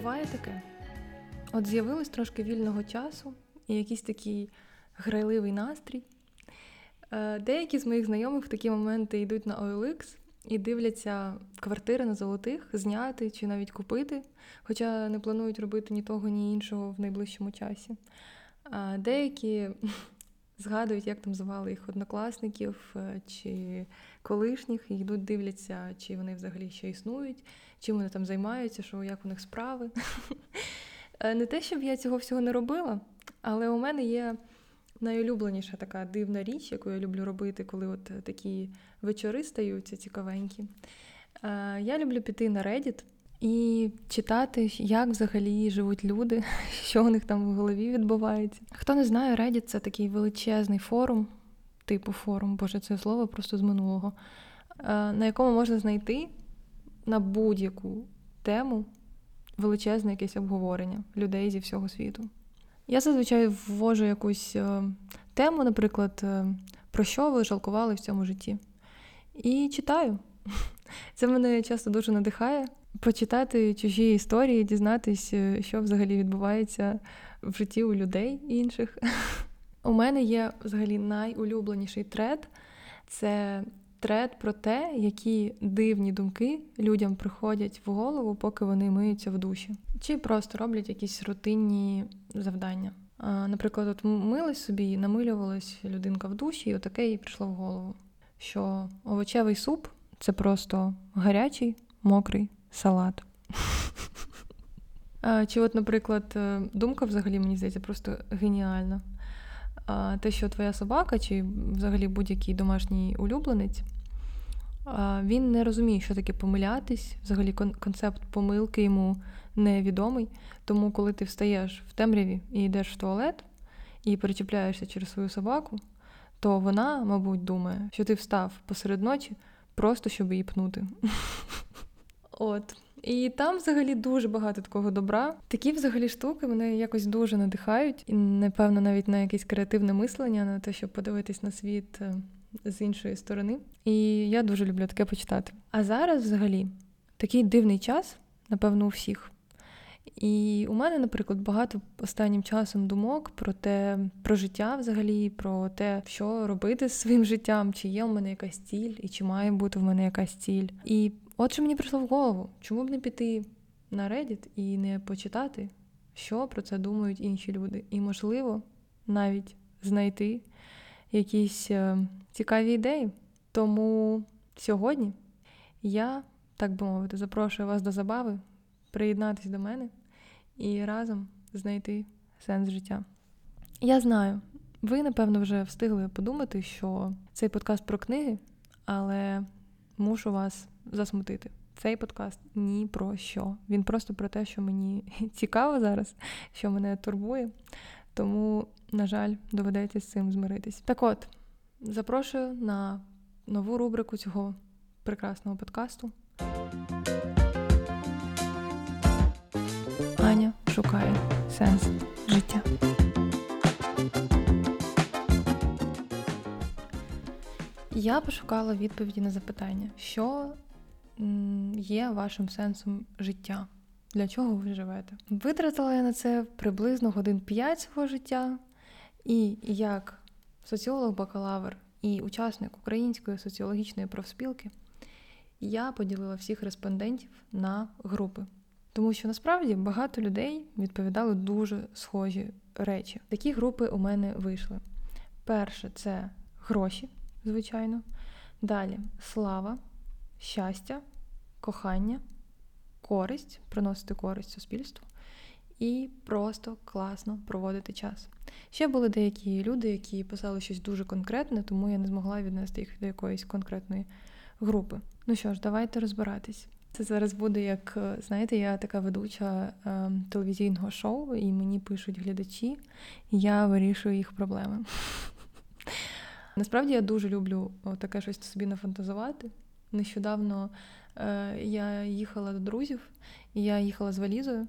Буває таке. От з'явилось трошки вільного часу і якийсь такий грайливий настрій. Е, деякі з моїх знайомих в такі моменти йдуть на OLX і дивляться квартири на золотих, зняти чи навіть купити, хоча не планують робити ні того, ні іншого в найближчому часі. Деякі згадують, як там звали їх однокласників е, чи колишніх, і йдуть, дивляться, чи вони взагалі ще існують, чим вони там займаються, що як у них справи. Е, не те, щоб я цього всього не робила, але у мене є найулюбленіша така дивна річ, яку я люблю робити, коли от такі вечори стаються цікавенькі. Е, я люблю піти на Reddit і читати, як взагалі живуть люди, що у них там в голові відбувається. Хто не знає, Reddit — це такий величезний форум, типу форум, боже, це слово просто з минулого, е, на якому можна знайти на будь-яку тему величезне якесь обговорення людей зі всього світу. Я зазвичай ввожу якусь е, тему, наприклад, е, про що ви жалкували в цьому житті. І читаю. Це мене часто дуже надихає почитати чужі історії, дізнатись, е, що взагалі відбувається в житті у людей інших. У мене є взагалі найулюбленіший тред це тред про те, які дивні думки людям приходять в голову, поки вони миються в душі, чи просто роблять якісь рутинні завдання. Наприклад, от милась собі, намилювалась людинка в душі, і отаке їй прийшло в голову, що овочевий суп це просто гарячий, мокрий салат. Чи, от, наприклад, е, думка взагалі, мені здається, просто геніальна. Те, що твоя собака, чи взагалі будь-який домашній улюбленець, він не розуміє, що таке помилятись. Взагалі, концепт помилки йому невідомий. Тому, коли ти встаєш в темряві і йдеш в туалет і перечіпляєшся через свою собаку, то вона, мабуть, думає, що ти встав посеред ночі просто щоб її пнути. От. І там взагалі дуже багато такого добра. Такі взагалі штуки мене якось дуже надихають, і напевно навіть на якесь креативне мислення, на те, щоб подивитись на світ е, з іншої сторони. І я дуже люблю таке почитати. А зараз, взагалі, такий дивний час, напевно, у всіх. І у мене, наприклад, багато останнім часом думок про те, про життя взагалі, про те, що робити з своїм життям, чи є у мене якась ціль, і чи має бути в мене якась ціль. І от що мені прийшло в голову, чому б не піти на Reddit і не почитати, що про це думають інші люди, і, можливо, навіть знайти якісь е, цікаві ідеї. Тому сьогодні я, так би мовити, запрошую вас до забави, приєднатися до мене і разом знайти сенс життя. Я знаю, ви, напевно, вже встигли подумати, що цей подкаст про книги, але мушу вас засмутити. Цей подкаст ні про що. Він просто про те, що мені цікаво зараз, що мене турбує. Тому, на жаль, доведеться з цим змиритись. Так от, запрошую на нову рубрику цього прекрасного подкасту. Аня шукає сенс життя. Я пошукала відповіді на запитання, що є вашим сенсом життя, для чого ви живете. Витратила я на це приблизно годин 5 свого життя, і як соціолог-бакалавр і учасник Української соціологічної профспілки я поділила всіх респондентів на групи. Тому що насправді багато людей відповідали дуже схожі речі. Такі групи у мене вийшли. Перше це гроші, звичайно. Далі слава, щастя, кохання, користь, приносити користь суспільству і просто класно проводити час. Ще були деякі люди, які писали щось дуже конкретне, тому я не змогла віднести їх до якоїсь конкретної групи. Ну що ж, давайте розбиратись. Це зараз буде як, знаєте, я така ведуча е, телевізійного шоу, і мені пишуть глядачі, і я вирішую їх проблеми. Насправді я дуже люблю таке щось собі нафантазувати. Нещодавно е, я їхала до друзів, і я їхала з валізою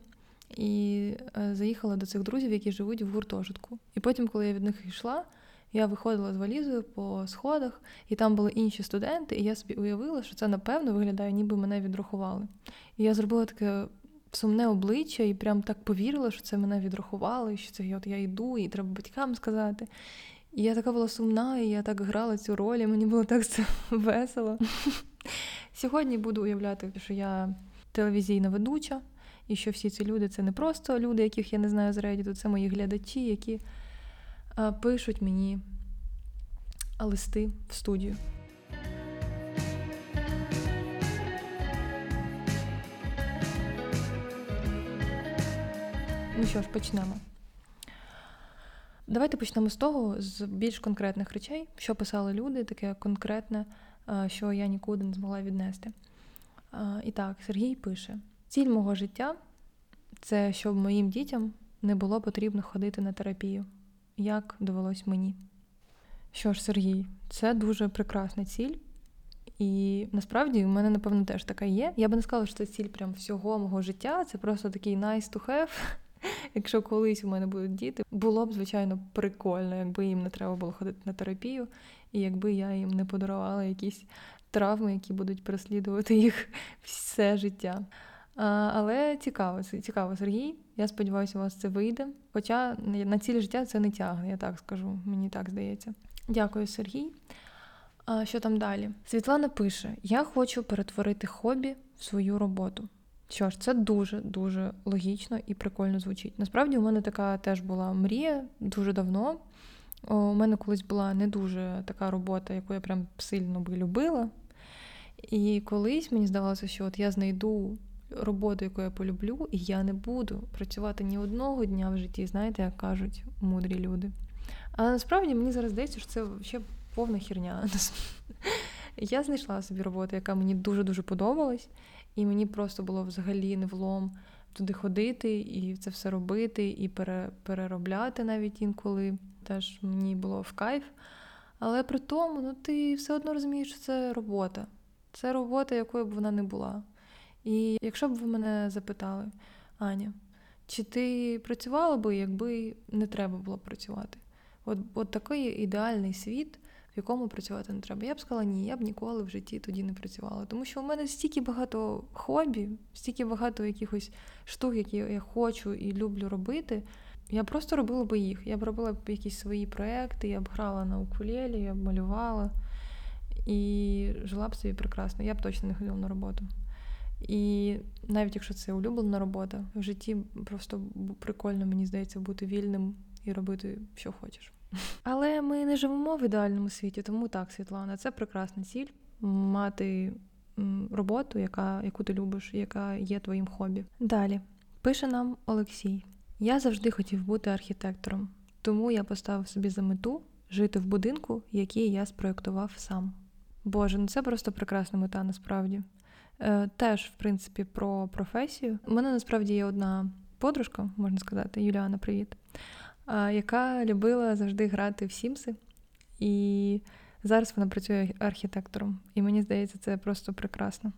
і е, заїхала до цих друзів, які живуть в гуртожитку. І потім, коли я від них йшла, я виходила з валізою по сходах, і там були інші студенти, і я собі уявила, що це напевно виглядає, ніби мене відрахували. І я зробила таке сумне обличчя і прям так повірила, що це мене відрахували, що це от я йду, і треба батькам сказати. І я така була сумна, і я так грала цю роль, і мені було так весело. Сьогодні буду уявляти, що я телевізійна ведуча, і що всі ці люди це не просто люди, яких я не знаю з Reddit, це мої глядачі, які пишуть мені листи в студію. Ну що ж, почнемо. Давайте почнемо з того, з більш конкретних речей, що писали люди, таке конкретне, що я нікуди не змогла віднести. І так, Сергій пише: ціль мого життя це щоб моїм дітям не було потрібно ходити на терапію, як довелось мені. Що ж, Сергій, це дуже прекрасна ціль. І насправді в мене, напевно, теж така є. Я би не сказала, що це ціль прям всього мого життя. Це просто такий nice to have. Якщо колись у мене будуть діти, було б, звичайно, прикольно, якби їм не треба було ходити на терапію, і якби я їм не подарувала якісь травми, які будуть переслідувати їх все життя. А, Але цікаво, цікаво, Сергій. Я сподіваюся, у вас це вийде. Хоча на цілі життя це не тягне, я так скажу, мені так здається. Дякую, Сергій. А Що там далі? Світлана пише: Я хочу перетворити хобі в свою роботу. Що ж, це дуже-дуже логічно і прикольно звучить. Насправді, у мене така теж була мрія дуже давно. У мене колись була не дуже така робота, яку я прям сильно би любила. І колись мені здавалося, що от я знайду роботу, яку я полюблю, і я не буду працювати ні одного дня в житті, знаєте, як кажуть мудрі люди. Але насправді мені зараз здається, що це ще повна херня. Я знайшла собі роботу, яка мені дуже-дуже подобалась, і мені просто було взагалі не влом туди ходити і це все робити, і переробляти навіть інколи. Теж мені було в кайф. Але при тому, ну ти все одно розумієш, що це робота. Це робота, якою б вона не була. І якщо б ви мене запитали, Аня, чи ти працювала би, якби не треба було працювати? От от такий ідеальний світ, в якому працювати не треба. Я б сказала, ні, я б ніколи в житті тоді не працювала. Тому що у мене стільки багато хобі, стільки багато якихось штук, які я хочу і люблю робити. Я просто робила би їх. Я б робила б якісь свої проекти, я б грала на укулелі, я б малювала і жила б собі прекрасно. Я б точно не ходила на роботу. І навіть якщо це улюблена робота, в житті просто прикольно, мені здається, бути вільним і робити, що хочеш. Але ми не живемо в ідеальному світі, тому так, Світлана, це прекрасна ціль мати роботу, яка, яку ти любиш, яка є твоїм хобі. Далі пише нам Олексій: я завжди хотів бути архітектором, тому я поставив собі за мету жити в будинку, який я спроєктував сам. Боже, ну це просто прекрасна мета насправді. Е, Теж, в принципі, про професію. У мене насправді є одна подружка, можна сказати, Юліана, привіт яка любила завжди грати в Сімси. І зараз вона працює архітектором. І мені здається, це просто прекрасно.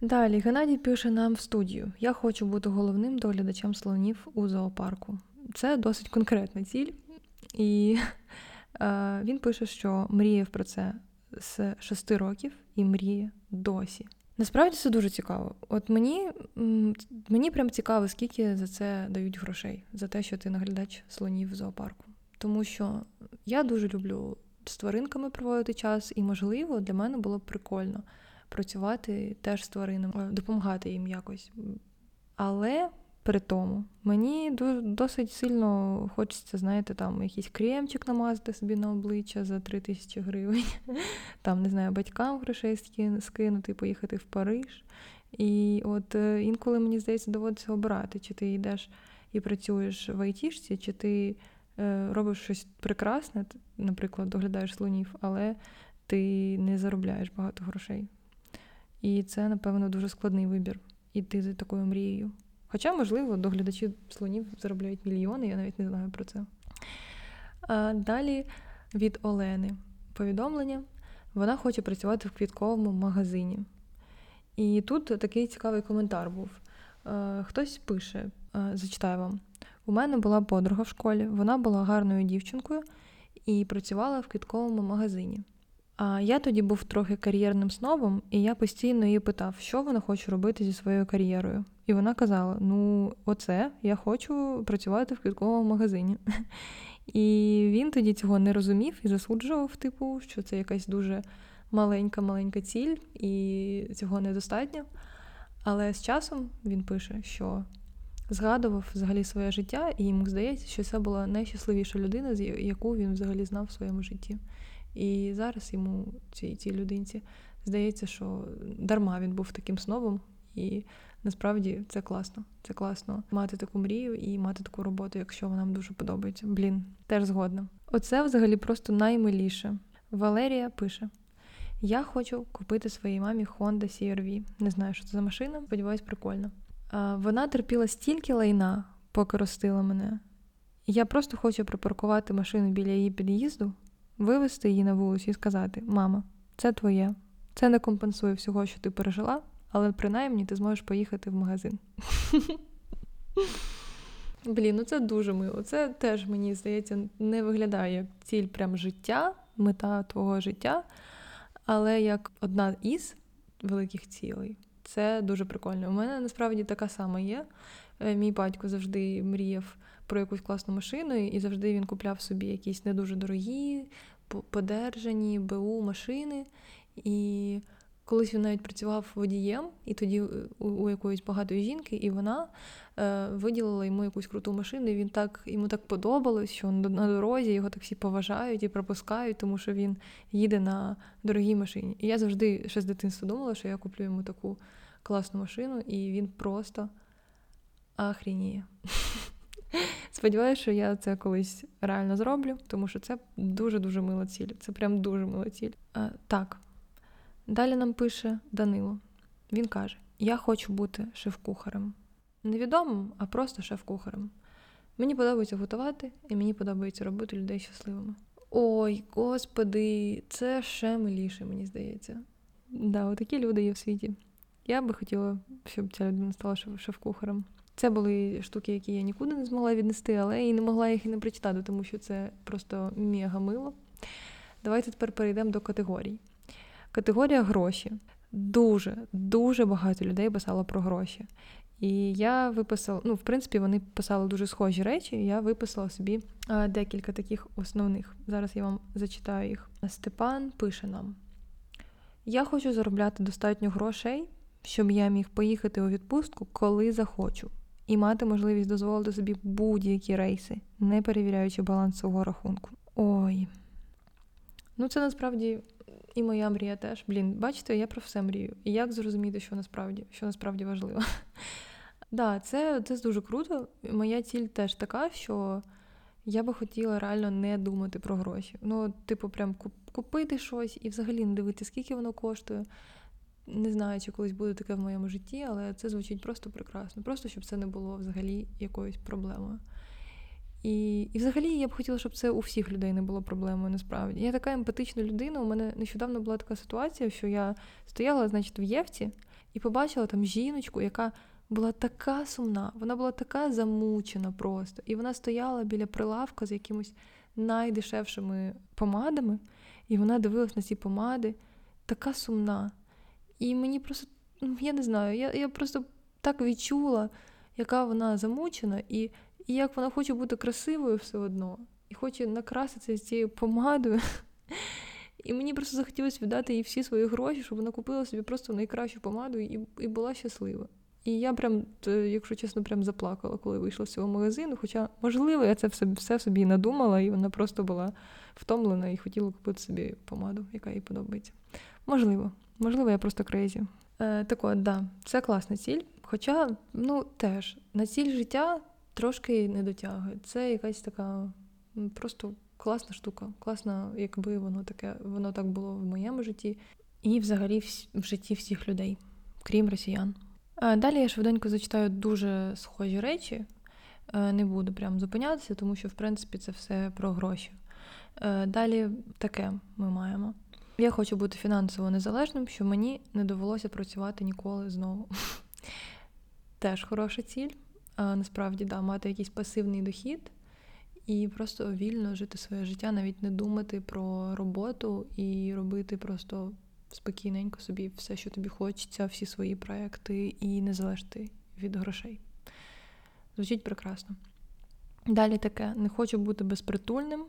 Далі Геннадій пише нам в студію: Я хочу бути головним доглядачем слонів у зоопарку. Це досить конкретна ціль. І е, він пише, що мріяв про це з шести років і мріє досі. Насправді це дуже цікаво. От мені мені прям цікаво, скільки за це дають грошей, за те, що ти наглядач слонів в зоопарку. Тому що я дуже люблю з тваринками проводити час, і, можливо, для мене було б прикольно працювати теж з тваринами, допомагати їм якось. Але при тому. Мені досить сильно хочеться, знаєте, там якийсь кремчик намазати собі на обличчя за 3 тисячі гривень. Там, не знаю, батькам грошей скинути, поїхати в Париж. І от е, інколи мені здається, доводиться обирати, чи ти йдеш і працюєш в айтішці, чи ти е, робиш щось прекрасне, наприклад, доглядаєш слонів, але ти не заробляєш багато грошей. І це, напевно, дуже складний вибір іти за такою мрією. Хоча, можливо, доглядачі слонів заробляють мільйони, я навіть не знаю про це. А Далі від Олени повідомлення. Вона хоче працювати в квітковому магазині. І тут такий цікавий коментар був. Хтось пише, зачитаю вам: у мене була подруга в школі, вона була гарною дівчинкою і працювала в квітковому магазині. А я тоді був трохи кар'єрним снобом, і я постійно її питав, що вона хоче робити зі своєю кар'єрою. І вона казала: Ну, оце я хочу працювати в квітковому магазині. І він тоді цього не розумів і засуджував, типу, що це якась дуже маленька-маленька ціль, і цього недостатньо. Але з часом він пише, що згадував взагалі своє життя, і йому здається, що це була найщасливіша людина, яку він взагалі знав в своєму житті. І зараз йому, цій цій людинці, здається, що дарма він був таким снобом, і насправді це класно. Це класно мати таку мрію і мати таку роботу, якщо вона нам дуже подобається. Блін, теж згодна. Оце взагалі просто наймиліше. Валерія пише: Я хочу купити своїй мамі Honda CR-V. Не знаю, що це за машина, сподіваюсь, прикольно. Вона терпіла стільки лайна, поки ростила мене. Я просто хочу припаркувати машину біля її під'їзду, вивезти її на вулицю і сказати: Мама, це твоє. Це не компенсує всього, що ти пережила, але принаймні ти зможеш поїхати в магазин. Блін, ну це дуже мило. Це теж, мені здається, не виглядає як ціль прям життя, мета твого життя, але як одна із великих цілей. Це дуже прикольно. У мене насправді така сама є. Е, мій батько завжди мріяв про якусь класну машину, і завжди він купляв собі якісь не дуже дорогі, подержані БУ машини. І колись він навіть працював водієм, і тоді е, у, якоїсь багатої жінки, і вона е, виділила йому якусь круту машину. і Він так йому так подобалось, що на дорозі його так всі поважають і пропускають, тому що він їде на дорогій машині. І я завжди ще з дитинства думала, що я куплю йому таку класну машину, і він просто ахрініє. Сподіваюся, що я це колись реально зроблю, тому що це дуже-дуже мила ціль. Це прям дуже мила ціль. А, Так. Далі нам пише Данило. Він каже: Я хочу бути шеф-кухарем. Невідомим, а просто шеф-кухарем. Мені подобається готувати, і мені подобається робити людей щасливими. Ой, господи, це ще миліше, мені здається. Да, отакі люди є в світі. Я би хотіла, щоб ця людина стала шеф-кухарем. Це були штуки, які я нікуди не змогла віднести, але і не могла їх і не прочитати, тому що це просто мега мило. Давайте тепер перейдемо до категорій. Категорія гроші. Дуже, дуже багато людей писало про гроші. І я виписала, ну, в принципі, вони писали дуже схожі речі, і я виписала собі декілька таких основних. Зараз я вам зачитаю їх. Степан пише нам: Я хочу заробляти достатньо грошей, щоб я міг поїхати у відпустку, коли захочу, і мати можливість дозволити собі будь-які рейси, не перевіряючи баланс свого рахунку. Ой. Ну, це насправді і моя мрія теж. Блін, бачите, я про все мрію. І як зрозуміти, що насправді що насправді важливо? Да, це, це дуже круто. Моя ціль теж така, що я би хотіла реально не думати про гроші. Ну, типу, прям купити щось і взагалі не дивитися, скільки воно коштує. Не знаю, чи колись буде таке в моєму житті, але це звучить просто прекрасно. Просто щоб це не було взагалі якоюсь проблемою. І і взагалі я б хотіла, щоб це у всіх людей не було проблемою насправді. Я така емпатична людина. У мене нещодавно була така ситуація, що я стояла, значить, в Євці і побачила там жіночку, яка була така сумна, вона була така замучена просто. І вона стояла біля прилавка з якимось найдешевшими помадами, і вона дивилась на ці помади, така сумна. І мені просто, ну, я не знаю, я я просто так відчула, яка вона замучена, і і як вона хоче бути красивою все одно, і хоче накраситися з цією помадою. І мені просто захотілося віддати їй всі свої гроші, щоб вона купила собі просто найкращу помаду і і була щаслива. І я прям, якщо чесно, прям заплакала, коли вийшла з цього магазину. Хоча, можливо, я це все, все собі надумала, і вона просто була втомлена і хотіла купити собі помаду, яка їй подобається. Можливо, можливо, я просто крейзі. Е, Так от, да, це класна ціль. Хоча, ну теж на ціль життя трошки не дотягує. Це якась така просто класна штука. Класна, якби воно таке, воно так було в моєму житті, і взагалі в житті всіх людей, крім росіян. Далі я швиденько зачитаю дуже схожі речі. Е, не буду прям зупинятися, тому що, в принципі, це все про гроші. Е, далі таке ми маємо. Я хочу бути фінансово незалежним, щоб мені не довелося працювати ніколи знову. Теж хороша ціль. Насправді, да, мати якийсь пасивний дохід і просто вільно жити своє життя, навіть не думати про роботу і робити просто спокійненько собі все, що тобі хочеться, всі свої проекти, і не залежати від грошей. Звучить прекрасно. Далі таке: не хочу бути безпритульним.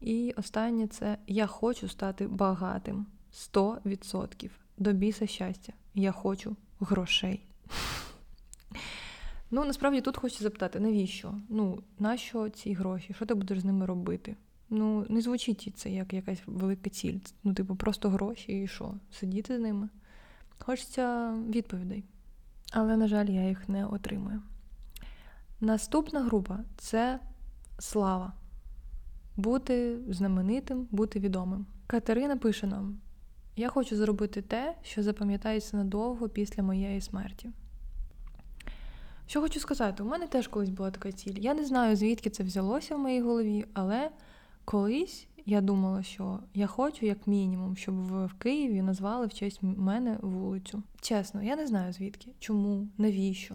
І останнє це я хочу стати багатим. 100% до біса щастя. Я хочу грошей. Ну, насправді тут хочу запитати, навіщо? Ну, нащо ці гроші? Що ти будеш з ними робити? Ну, не звучить це як якась велика ціль. Ну, типу, просто гроші і що? Сидіти з ними? Хочеться відповідей. Але, на жаль, я їх не отримую. Наступна група це слава. Бути знаменитим, бути відомим. Катерина пише нам: Я хочу зробити те, що запам'ятається надовго після моєї смерті. Що хочу сказати, у мене теж колись була така ціль. Я не знаю, звідки це взялося в моїй голові, але колись я думала, що я хочу, як мінімум, щоб в Києві назвали в честь мене вулицю. Чесно, я не знаю звідки, чому, навіщо.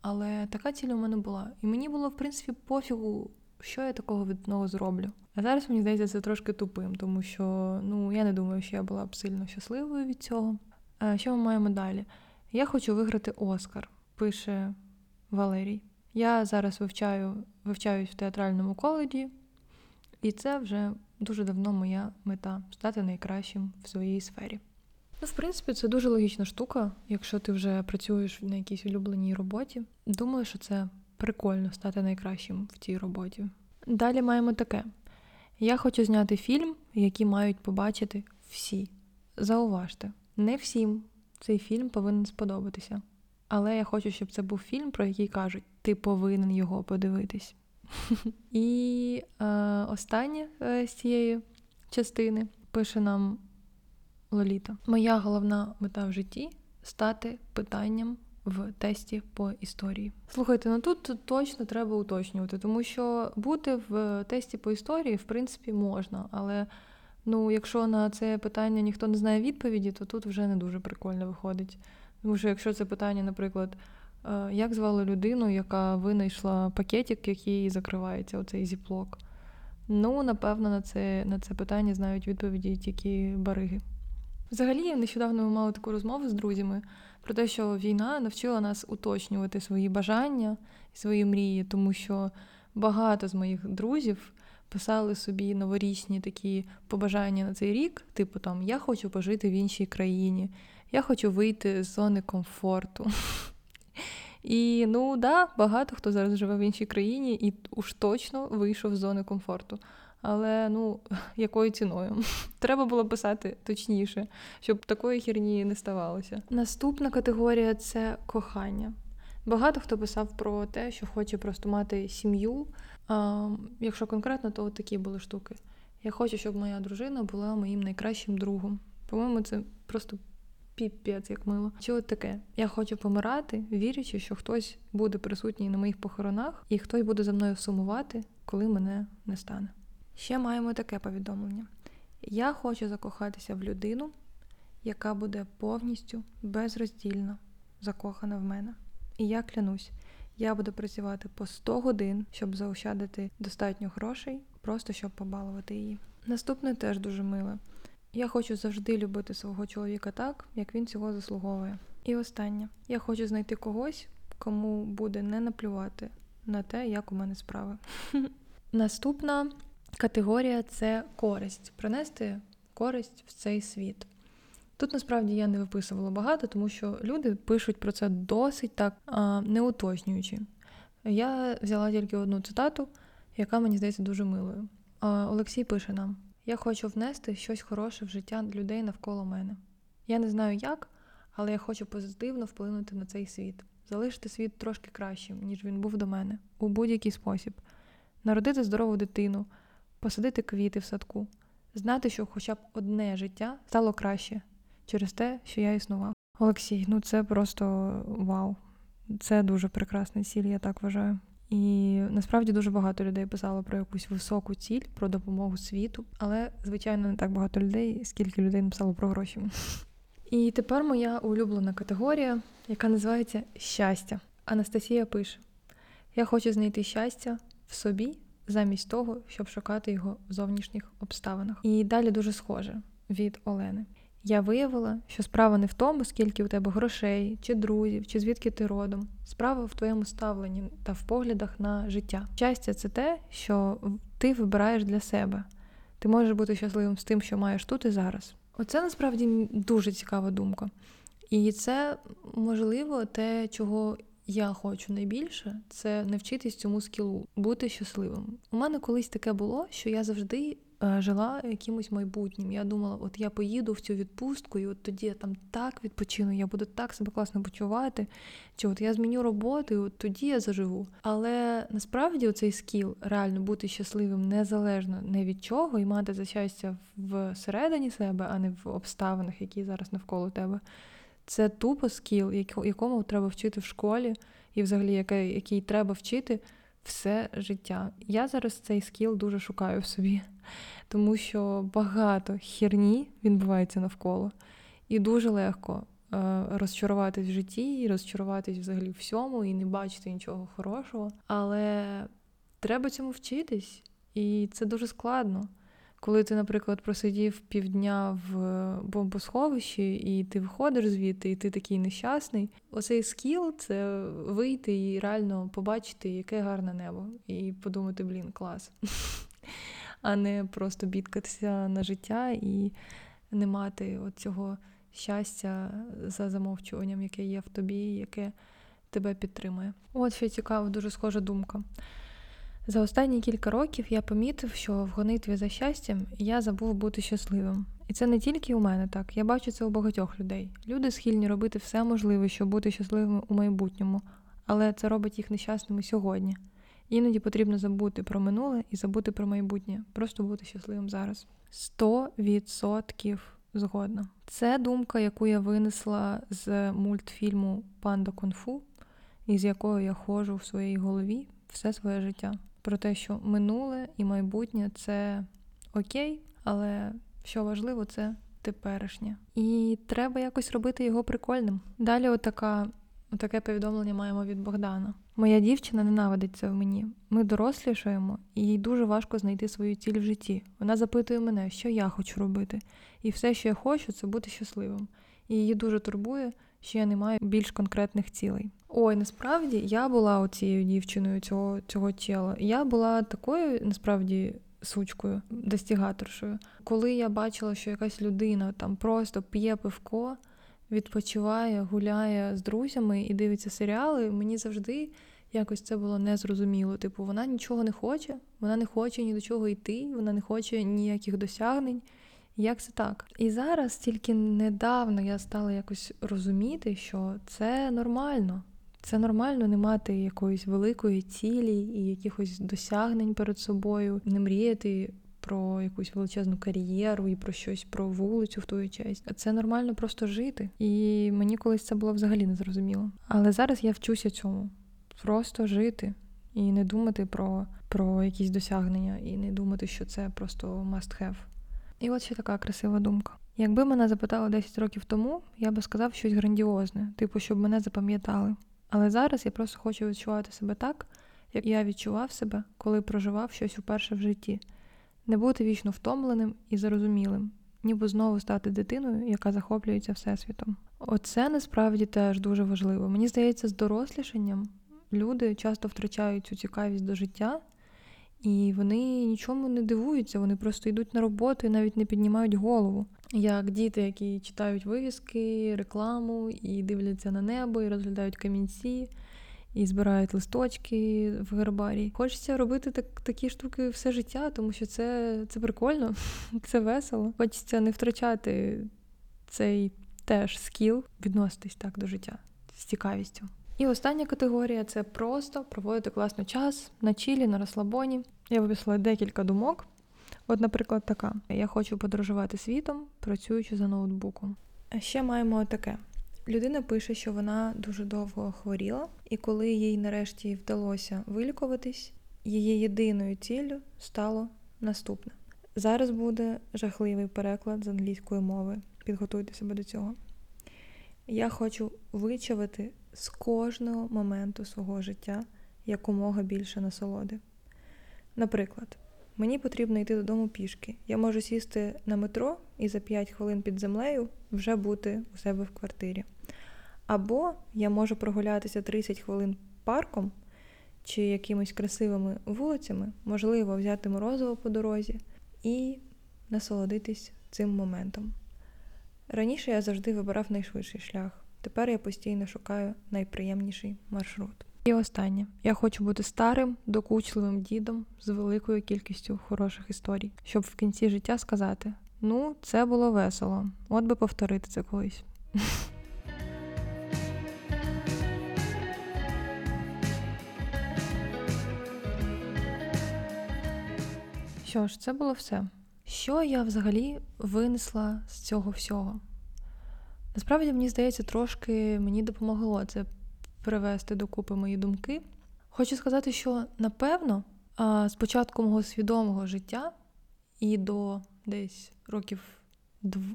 Але така ціль у мене була. І мені було, в принципі, пофігу, що я такого від одного зроблю. А зараз мені здається це трошки тупим, тому що ну я не думаю, що я була б сильно щасливою від цього. А Що ми маємо далі? Я хочу виграти Оскар, пише Валерій. Я зараз вивчаю, вивчаюсь в театральному коледжі, і це вже дуже давно моя мета стати найкращим в своїй сфері. Ну, в принципі, це дуже логічна штука, якщо ти вже працюєш на якійсь улюбленій роботі. Думаю, що це прикольно стати найкращим в цій роботі. Далі маємо таке: я хочу зняти фільм, який мають побачити всі. Зауважте, не всім цей фільм повинен сподобатися. Але я хочу, щоб це був фільм, про який кажуть, ти повинен його подивитись. І е, останнє е, з цієї частини пише нам Лоліта. Моя головна мета в житті стати питанням в тесті по історії. Слухайте, ну тут точно треба уточнювати, тому що бути в тесті по історії, в принципі, можна, але ну, якщо на це питання ніхто не знає відповіді, то тут вже не дуже прикольно виходить. Тому що якщо це питання, наприклад, як звали людину, яка винайшла пакетик, який закривається, оцей зіплок, ну, напевно, на це, на це питання знають відповіді тільки бариги. Взагалі, нещодавно ми мали таку розмову з друзями про те, що війна навчила нас уточнювати свої бажання і свої мрії, тому що багато з моїх друзів писали собі новорічні такі побажання на цей рік, типу там Я хочу пожити в іншій країні, я хочу вийти з зони комфорту. І ну да, багато хто зараз живе в іншій країні і уж точно вийшов з зони комфорту. Але ну, якою ціною? Треба було писати точніше, щоб такої херні не ставалося. Наступна категорія це кохання. Багато хто писав про те, що хоче просто мати сім'ю. А, Якщо конкретно, то от такі були штуки. Я хочу, щоб моя дружина була моїм найкращим другом. По-моєму, це просто піпець, як мило. От таке? Я хочу помирати, вірячи, що хтось буде присутній на моїх похоронах, і хтось буде за мною сумувати, коли мене не стане. Ще маємо таке повідомлення: я хочу закохатися в людину, яка буде повністю безроздільно закохана в мене. І я клянусь, я буду працювати по 100 годин, щоб заощадити достатньо грошей, просто щоб побалувати її. Наступне теж дуже миле. Я хочу завжди любити свого чоловіка так, як він цього заслуговує. І останнє, я хочу знайти когось, кому буде не наплювати на те, як у мене справи. Наступна категорія це користь, принести користь в цей світ. Тут насправді я не виписувала багато, тому що люди пишуть про це досить так не уточнюючи. Я взяла тільки одну цитату, яка мені здається дуже милою. Олексій пише нам: Я хочу внести щось хороше в життя людей навколо мене. Я не знаю як, але я хочу позитивно вплинути на цей світ, залишити світ трошки кращим, ніж він був до мене, у будь-який спосіб, народити здорову дитину, посадити квіти в садку, знати, що хоча б одне життя стало краще через те, що я існував. Олексій, ну це просто вау. Це дуже прекрасна ціль, я так вважаю. І насправді дуже багато людей писало про якусь високу ціль, про допомогу світу, але, звичайно, не так багато людей, скільки людей написало про гроші. І тепер моя улюблена категорія, яка називається щастя. Анастасія пише: Я хочу знайти щастя в собі замість того, щоб шукати його в зовнішніх обставинах. І далі дуже схоже від Олени. Я виявила, що справа не в тому, скільки у тебе грошей, чи друзів, чи звідки ти родом. Справа в твоєму ставленні та в поглядах на життя. Щастя, це те, що ти вибираєш для себе. Ти можеш бути щасливим з тим, що маєш тут і зараз. Оце насправді дуже цікава думка. І це можливо те, чого я хочу найбільше, це навчитись цьому скілу, бути щасливим. У мене колись таке було, що я завжди жила якимось майбутнім. Я думала, от я поїду в цю відпустку, і от тоді я там так відпочину, я буду так себе класно почувати. Чи от я зміню роботу, і от тоді я заживу. Але насправді цей скіл реально бути щасливим незалежно не від чого, і мати за щастя всередині себе, а не в обставинах, які зараз навколо тебе. Це тупо скіл, якому треба вчити в школі, і взагалі який треба вчити все життя. Я зараз цей скіл дуже шукаю в собі, тому що багато херні відбувається навколо, і дуже легко е, розчаруватись в житті, і розчаруватись взагалі всьому, і не бачити нічого хорошого. Але треба цьому вчитись, і це дуже складно. Коли ти, наприклад, просидів півдня в бомбосховищі, і ти виходиш звідти, і ти такий нещасний. Оцей скіл це вийти і реально побачити, яке гарне небо, і подумати, блін, клас. А не просто бідкатися на життя і не мати цього щастя за замовчуванням, яке є в тобі, яке тебе підтримує. От що цікава, дуже схожа думка. За останні кілька років я помітив, що в гонитві за щастям я забув бути щасливим. І це не тільки у мене так, я бачу це у багатьох людей. Люди схильні робити все можливе, щоб бути щасливими у майбутньому, але це робить їх нещасними сьогодні. Іноді потрібно забути про минуле і забути про майбутнє, просто бути щасливим зараз. Сто відсотків згодна. Це думка, яку я винесла з мультфільму Панда Кунг-фу, із якою я ходжу в своїй голові все своє життя про те, що минуле і майбутнє це окей, але що важливо, це теперішнє. І треба якось робити його прикольним. Далі, отака, отаке повідомлення маємо від Богдана. Моя дівчина ненавидить це в мені. Ми дорослішаємо, і їй дуже важко знайти свою ціль в житті. Вона запитує мене, що я хочу робити. І все, що я хочу, це бути щасливим. І її дуже турбує, що я не маю більш конкретних цілей. Ой, насправді я була оцією дівчиною цього цього тіла. Я була такою насправді сучкою, достігаторшою. Коли я бачила, що якась людина там просто п'є пивко, відпочиває, гуляє з друзями і дивиться серіали, мені завжди якось це було незрозуміло. Типу, вона нічого не хоче, вона не хоче ні до чого йти, вона не хоче ніяких досягнень. Як це так? І зараз тільки недавно я стала якось розуміти, що це нормально. Це нормально не мати якоїсь великої цілі і якихось досягнень перед собою, не мріяти про якусь величезну кар'єру і про щось про вулицю в твою честь. Це нормально просто жити. І мені колись це було взагалі незрозуміло. Але зараз я вчуся цьому. Просто жити і не думати про, про якісь досягнення, і не думати, що це просто must have. І от ще така красива думка. Якби мене запитали 10 років тому, я би сказав щось грандіозне, типу, щоб мене запам'ятали. Але зараз я просто хочу відчувати себе так, як я відчував себе, коли проживав щось уперше в житті, не бути вічно втомленим і зарозумілим, ніби знову стати дитиною, яка захоплюється всесвітом. Оце насправді теж дуже важливо. Мені здається, з дорослішанням люди часто втрачають цю цікавість до життя. І вони нічому не дивуються, вони просто йдуть на роботу і навіть не піднімають голову. Як діти, які читають вивіски, рекламу і дивляться на небо, і розглядають камінці, і збирають листочки в гербарі. Хочеться робити так, такі штуки все життя, тому що це, це прикольно, це весело. Хочеться не втрачати цей теж скіл, відноситись так до життя з цікавістю. І остання категорія це просто проводити класний час на чілі, на розслабоні. Я виписала декілька думок. От, наприклад, така: я хочу подорожувати світом, працюючи за ноутбуком. А ще маємо таке: людина пише, що вона дуже довго хворіла, і коли їй нарешті вдалося вилікуватись, її єдиною ціллю стало наступне. Зараз буде жахливий переклад з англійської мови. Підготуйте себе до цього. Я хочу вичавити з кожного моменту свого життя якомога більше насолоди. Наприклад, мені потрібно йти додому пішки. Я можу сісти на метро і за 5 хвилин під землею вже бути у себе в квартирі. Або я можу прогулятися 30 хвилин парком чи якимись красивими вулицями, можливо, взяти морозиво по дорозі і насолодитись цим моментом. Раніше я завжди вибирав найшвидший шлях, тепер я постійно шукаю найприємніший маршрут. І останнє. Я хочу бути старим, докучливим дідом з великою кількістю хороших історій, щоб в кінці життя сказати: ну, це було весело, от би повторити це колись. Що ж, це було все. Що я взагалі винесла з цього всього? Насправді, мені здається, трошки мені допомогло це привести докупи мої думки. Хочу сказати, що напевно, з початку мого свідомого життя і до десь років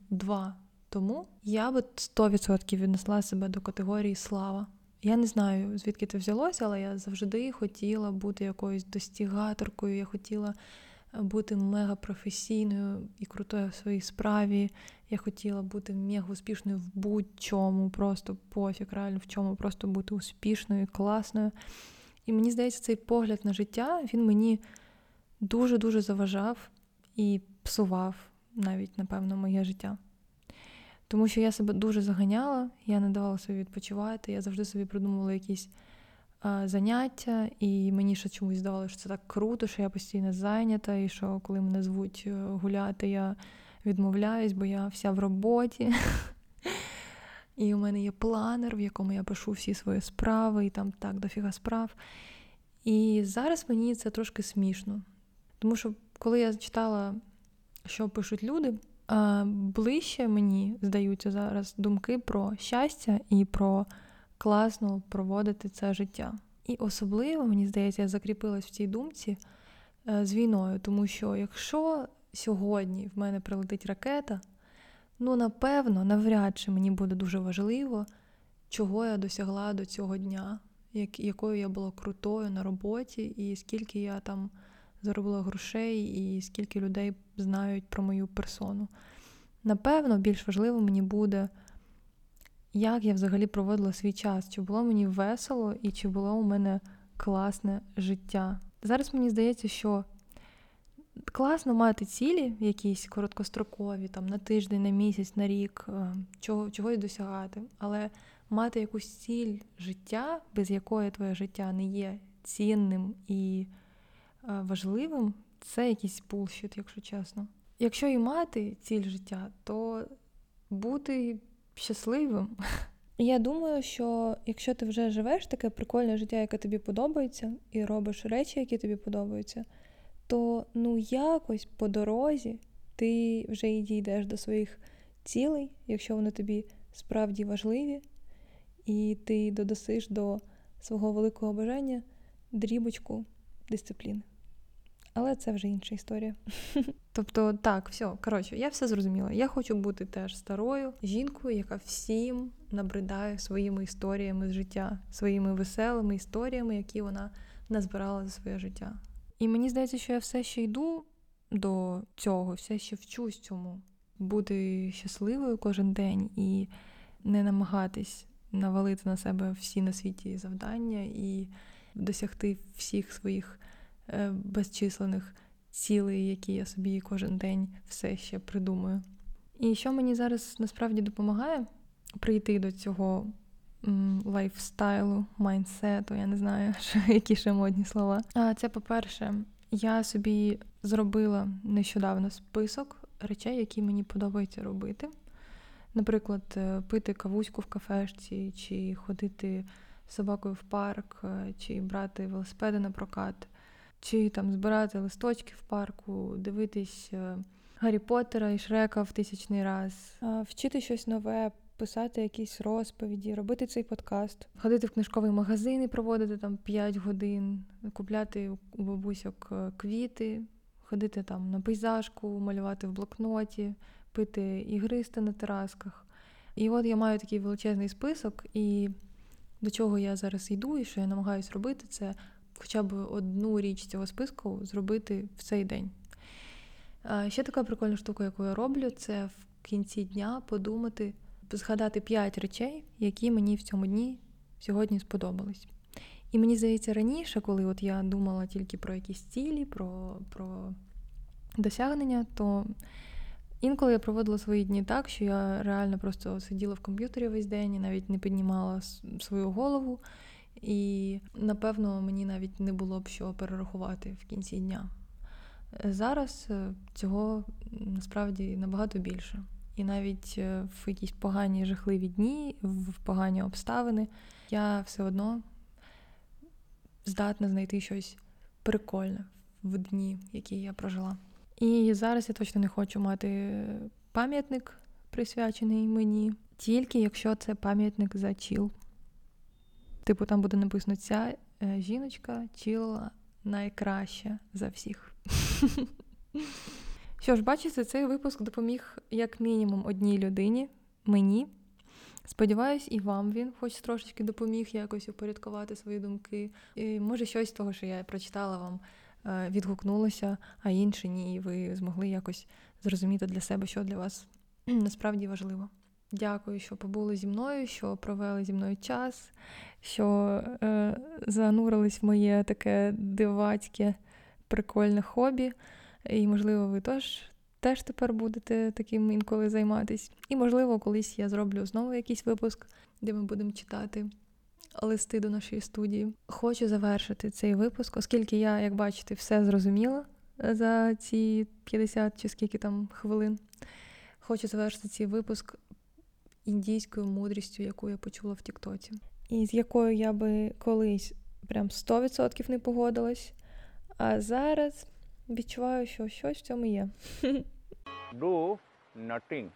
два тому я би 100% віднесла себе до категорії слава. Я не знаю, звідки це взялося, але я завжди хотіла бути якоюсь достігаторкою. Я хотіла бути мега професійною і крутою в своїй справі. Я хотіла бути мега успішною в будь-чому, просто пофіг, реально в чому, просто бути успішною, класною. І мені здається, цей погляд на життя він мені дуже-дуже заважав і псував навіть, напевно, моє життя. Тому що я себе дуже заганяла, я не давала собі відпочивати, я завжди собі придумувала якісь заняття, і мені ще чомусь здавалося, що це так круто, що я постійно зайнята, і що коли мене звуть е, гуляти, я відмовляюсь, бо я вся в роботі. І у мене є планер, в якому я пишу всі свої справи, і там так дофіга справ. І зараз мені це трошки смішно. Тому що, коли я читала, що пишуть люди, ближче мені здаються зараз думки про щастя і про класно проводити це життя. І особливо, мені здається, я закріпилась в цій думці е, з війною, тому що якщо сьогодні в мене прилетить ракета, ну напевно, навряд чи мені буде дуже важливо, чого я досягла до цього дня, як, якою я була крутою на роботі, і скільки я там заробила грошей, і скільки людей знають про мою персону. Напевно, більш важливо мені буде як я взагалі проводила свій час, чи було мені весело і чи було у мене класне життя. Зараз мені здається, що класно мати цілі, якісь короткострокові, там на тиждень, на місяць, на рік, е, чого, чогось досягати, але мати якусь ціль життя, без якої твоє життя не є цінним і е, важливим, це якийсь булшіт, якщо чесно. Якщо і мати ціль життя, то бути щасливим. Я думаю, що якщо ти вже живеш таке прикольне життя, яке тобі подобається, і робиш речі, які тобі подобаються, то ну якось по дорозі ти вже і дійдеш до своїх цілей, якщо вони тобі справді важливі, і ти додасиш до свого великого бажання дрібочку дисципліни. Але це вже інша історія. Тобто, так, все, коротше, я все зрозуміла. Я хочу бути теж старою жінкою, яка всім набридає своїми історіями з життя, своїми веселими історіями, які вона назбирала за своє життя. І мені здається, що я все ще йду до цього, все ще вчусь цьому, бути щасливою кожен день і не намагатись навалити на себе всі на світі завдання і досягти всіх своїх е, безчисленних цілей, які я собі кожен день все ще придумую. І що мені зараз насправді допомагає прийти до цього лайфстайлу, майнсету, я не знаю, що, які ще модні слова. А це, по-перше, я собі зробила нещодавно список речей, які мені подобається робити. Наприклад, е, пити кавуську в кафешці, чи ходити з собакою в парк, е, чи брати велосипеди на прокат, чи там збирати листочки в парку, дивитись е, Гаррі Поттера і Шрека в тисячний раз, вчити щось нове, писати якісь розповіді, робити цей подкаст, ходити в книжковий магазин і проводити там 5 годин, купляти у бабусьок е, квіти, ходити там на пейзажку, малювати в блокноті, пити ігристи на терасках. І от я маю такий величезний список, і до чого я зараз йду, і що я намагаюся робити, це хоча б одну річ цього списку зробити в цей день. Ще така прикольна штука, яку я роблю, це в кінці дня подумати, згадати 5 речей, які мені в цьому дні сьогодні сподобались. І мені здається, раніше, коли от я думала тільки про якісь цілі, про, про досягнення, то інколи я проводила свої дні так, що я реально просто сиділа в комп'ютері весь день і навіть не піднімала свою голову. І напевно мені навіть не було б що перерахувати в кінці дня. Зараз е, цього насправді набагато більше. І навіть е, в якісь погані жахливі дні, в погані обставини, я все одно здатна знайти щось прикольне в дні, які я прожила. І зараз я точно не хочу мати пам'ятник, присвячений мені, тільки якщо це пам'ятник за чіл. Типу, там буде написано: ця е, жіночка чілила найкраще за всіх. Що ж, бачите, цей випуск допоміг як мінімум одній людині, мені. Сподіваюсь, і вам він хоч трошечки допоміг якось упорядкувати свої думки. І, Може, щось з того, що я прочитала вам, е, відгукнулося, а інше ні, і ви змогли якось зрозуміти для себе, що для вас насправді важливо. Дякую, що побули зі мною, що провели зі мною час, що е, занурились в моє таке дивацьке, прикольне хобі. І, можливо, ви теж теж тепер будете таким інколи займатися. І, можливо, колись я зроблю знову якийсь випуск, де ми будемо читати листи до нашої студії. Хочу завершити цей випуск, оскільки я, як бачите, все зрозуміла за ці 50 чи скільки там хвилин. Хочу завершити цей випуск індійською мудрістю, яку я почула в Тіктоці. І з якою я би колись прям 100% не погодилась. А зараз відчуваю, що щось в цьому є. Do nothing.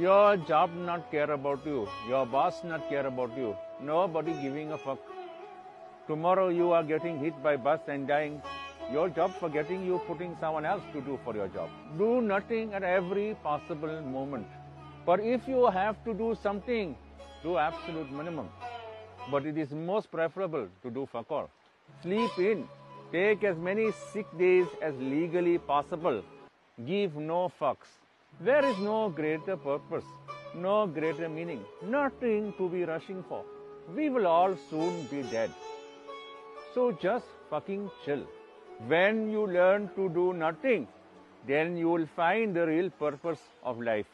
Your job not care about you. Your boss not care about you. Nobody giving a fuck. Tomorrow you are getting hit by bus and dying. Your job forgetting you putting someone else to do for your job. Do nothing at every possible moment. But if you have to do something, do absolute minimum. But it is most preferable to do fuck all. Sleep in. Take as many sick days as legally possible. Give no fucks. There is no greater purpose, no greater meaning, nothing to be rushing for. We will all soon be dead. So just fucking chill. When you learn to do nothing, then you will find the real purpose of life.